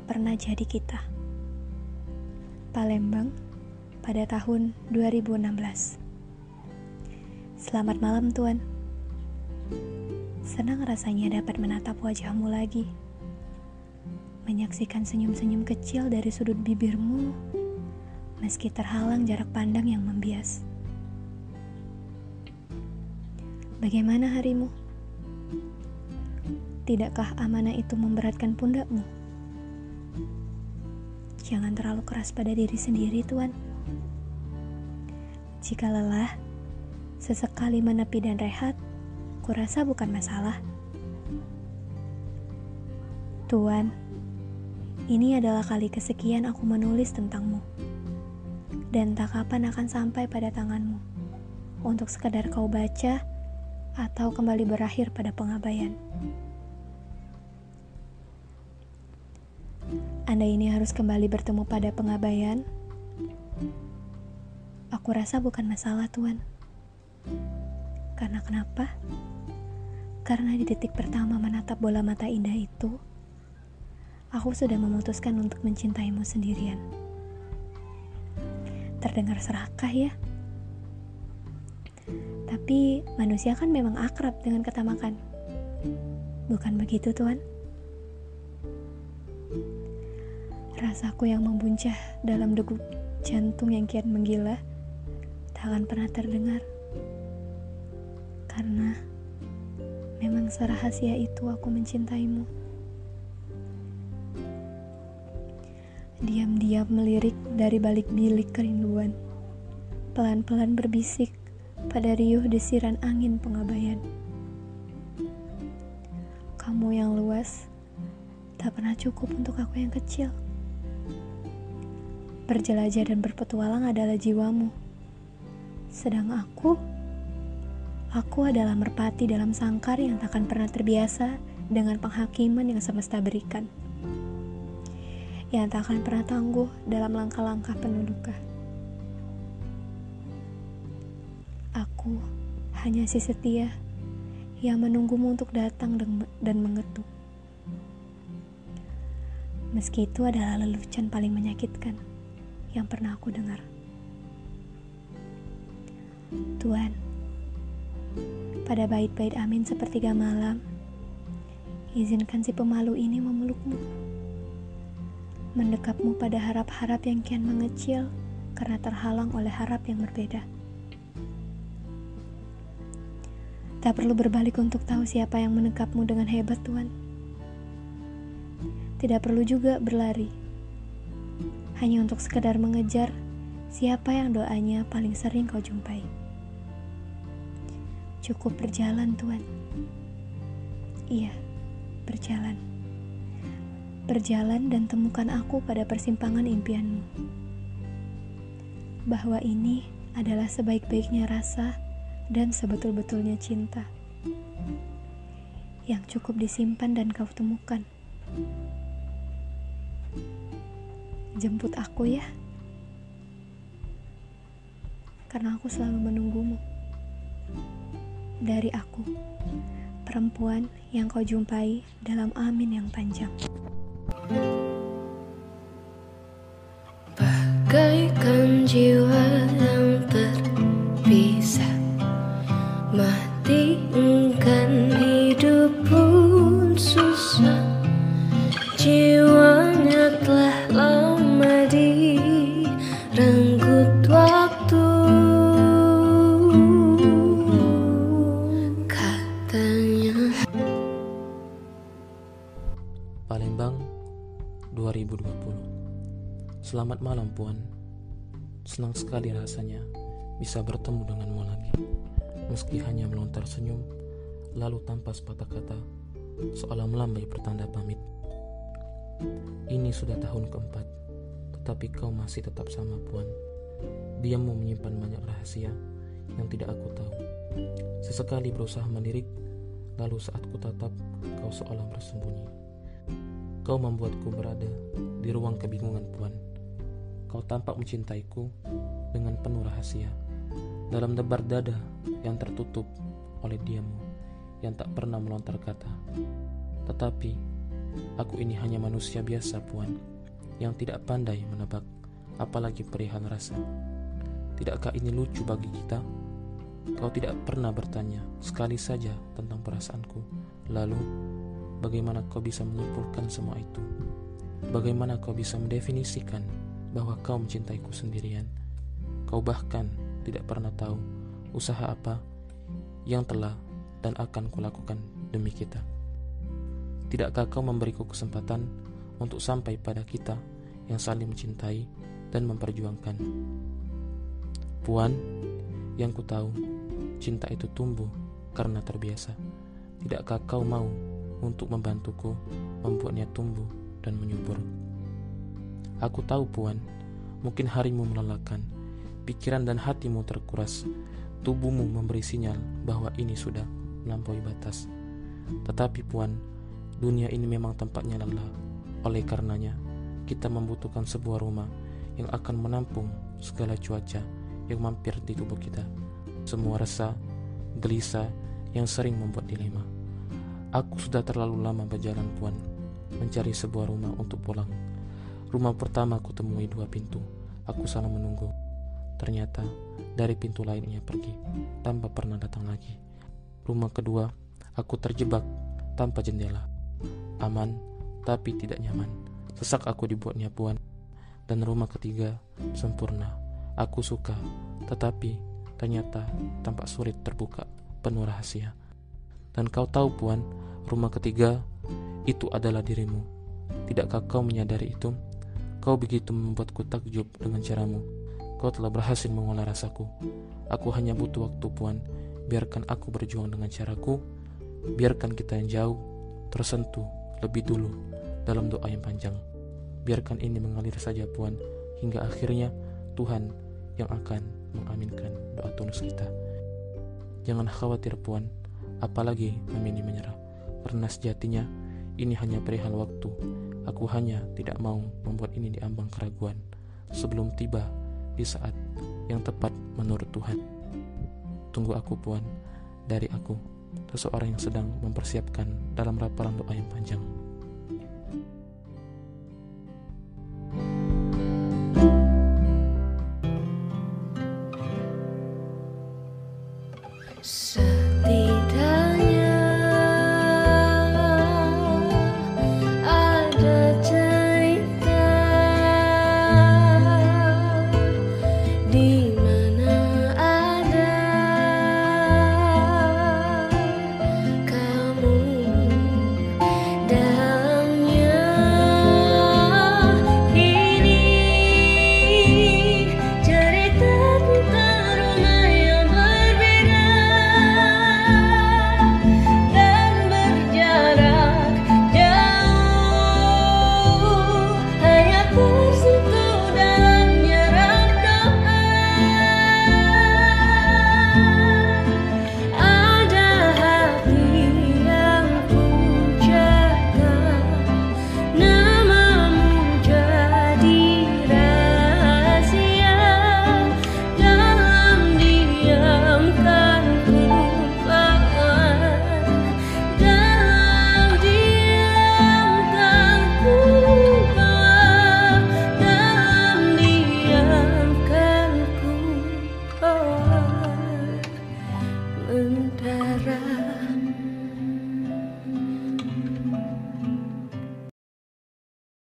pernah jadi kita. Palembang pada tahun 2016. Selamat malam, Tuan. Senang rasanya dapat menatap wajahmu lagi. Menyaksikan senyum-senyum kecil dari sudut bibirmu, meski terhalang jarak pandang yang membias. Bagaimana harimu? Tidakkah amanah itu memberatkan pundakmu? Jangan terlalu keras pada diri sendiri, Tuan. Jika lelah, sesekali menepi dan rehat, kurasa bukan masalah. Tuan, ini adalah kali kesekian aku menulis tentangmu. Dan tak kapan akan sampai pada tanganmu. Untuk sekedar kau baca atau kembali berakhir pada pengabaian. Anda ini harus kembali bertemu pada pengabaian. Aku rasa bukan masalah, Tuan. Karena kenapa? Karena di detik pertama menatap bola mata indah itu, aku sudah memutuskan untuk mencintaimu sendirian. Terdengar serakah ya? Tapi manusia kan memang akrab dengan ketamakan. Bukan begitu, Tuan? Rasaku yang membuncah dalam degup jantung yang kian menggila tak akan pernah terdengar. Karena memang serahasia itu aku mencintaimu. Diam-diam melirik dari balik bilik kerinduan. Pelan-pelan berbisik pada riuh desiran angin pengabaian. Kamu yang luas tak pernah cukup untuk aku yang kecil. Berjelajah dan berpetualang adalah jiwamu. Sedang aku, aku adalah merpati dalam sangkar yang takkan pernah terbiasa dengan penghakiman yang semesta berikan. Yang tak akan pernah tangguh dalam langkah-langkah penuh duka. Aku hanya si setia yang menunggumu untuk datang dan mengetuk. Meski itu adalah lelucon paling menyakitkan yang pernah aku dengar. Tuhan, pada bait-bait amin sepertiga malam, izinkan si pemalu ini memelukmu. Mendekapmu pada harap-harap yang kian mengecil karena terhalang oleh harap yang berbeda. Tak perlu berbalik untuk tahu siapa yang menekapmu dengan hebat, Tuhan. Tidak perlu juga berlari hanya untuk sekedar mengejar siapa yang doanya paling sering kau jumpai. Cukup berjalan, Tuhan. Iya, berjalan. Berjalan dan temukan aku pada persimpangan impianmu. Bahwa ini adalah sebaik-baiknya rasa dan sebetul-betulnya cinta yang cukup disimpan dan kau temukan jemput aku ya. Karena aku selalu menunggumu. Dari aku, perempuan yang kau jumpai dalam amin yang panjang. Bagaikan jiwa yang terpisah Palembang 2020 Selamat malam Puan Senang sekali rasanya bisa bertemu denganmu lagi Meski hanya melontar senyum Lalu tanpa sepatah kata Seolah melambai pertanda pamit ini sudah tahun keempat, tetapi kau masih tetap sama, Puan. Diammu menyimpan banyak rahasia yang tidak aku tahu. Sesekali berusaha melirik, lalu saat ku tatap, kau seolah bersembunyi. Kau membuatku berada di ruang kebingungan, Puan. Kau tampak mencintaiku dengan penuh rahasia. Dalam debar dada yang tertutup oleh diammu yang tak pernah melontar kata. Tetapi Aku ini hanya manusia biasa, Puan, yang tidak pandai menebak, apalagi perihal rasa. Tidakkah ini lucu bagi kita? Kau tidak pernah bertanya sekali saja tentang perasaanku. Lalu, bagaimana kau bisa menyimpulkan semua itu? Bagaimana kau bisa mendefinisikan bahwa kau mencintaiku sendirian? Kau bahkan tidak pernah tahu usaha apa yang telah dan akan kulakukan demi kita. Tidakkah kau memberiku kesempatan untuk sampai pada kita yang saling mencintai dan memperjuangkan? Puan, yang ku tahu, cinta itu tumbuh karena terbiasa. Tidakkah kau mau untuk membantuku membuatnya tumbuh dan menyubur? Aku tahu, Puan, mungkin harimu melelahkan, pikiran dan hatimu terkuras, tubuhmu memberi sinyal bahwa ini sudah melampaui batas. Tetapi Puan, Dunia ini memang tempatnya lelah. Oleh karenanya, kita membutuhkan sebuah rumah yang akan menampung segala cuaca yang mampir di tubuh kita. Semua rasa, gelisah yang sering membuat dilema. Aku sudah terlalu lama berjalan puan, mencari sebuah rumah untuk pulang. Rumah pertama aku temui dua pintu. Aku sana menunggu. Ternyata dari pintu lainnya pergi, tanpa pernah datang lagi. Rumah kedua, aku terjebak tanpa jendela aman, tapi tidak nyaman. Sesak aku dibuatnya puan. Dan rumah ketiga sempurna. Aku suka, tetapi ternyata tampak sulit terbuka, penuh rahasia. Dan kau tahu puan, rumah ketiga itu adalah dirimu. Tidakkah kau menyadari itu? Kau begitu membuatku takjub dengan caramu. Kau telah berhasil mengolah rasaku. Aku hanya butuh waktu, Puan. Biarkan aku berjuang dengan caraku. Biarkan kita yang jauh tersentuh lebih dulu dalam doa yang panjang. Biarkan ini mengalir saja Puan hingga akhirnya Tuhan yang akan mengaminkan doa tulus kita. Jangan khawatir Puan, apalagi memilih menyerah. Karena sejatinya ini hanya perihal waktu. Aku hanya tidak mau membuat ini diambang keraguan sebelum tiba di saat yang tepat menurut Tuhan. Tunggu aku Puan, dari aku, seseorang yang sedang mempersiapkan dalam rapalan doa yang panjang. antara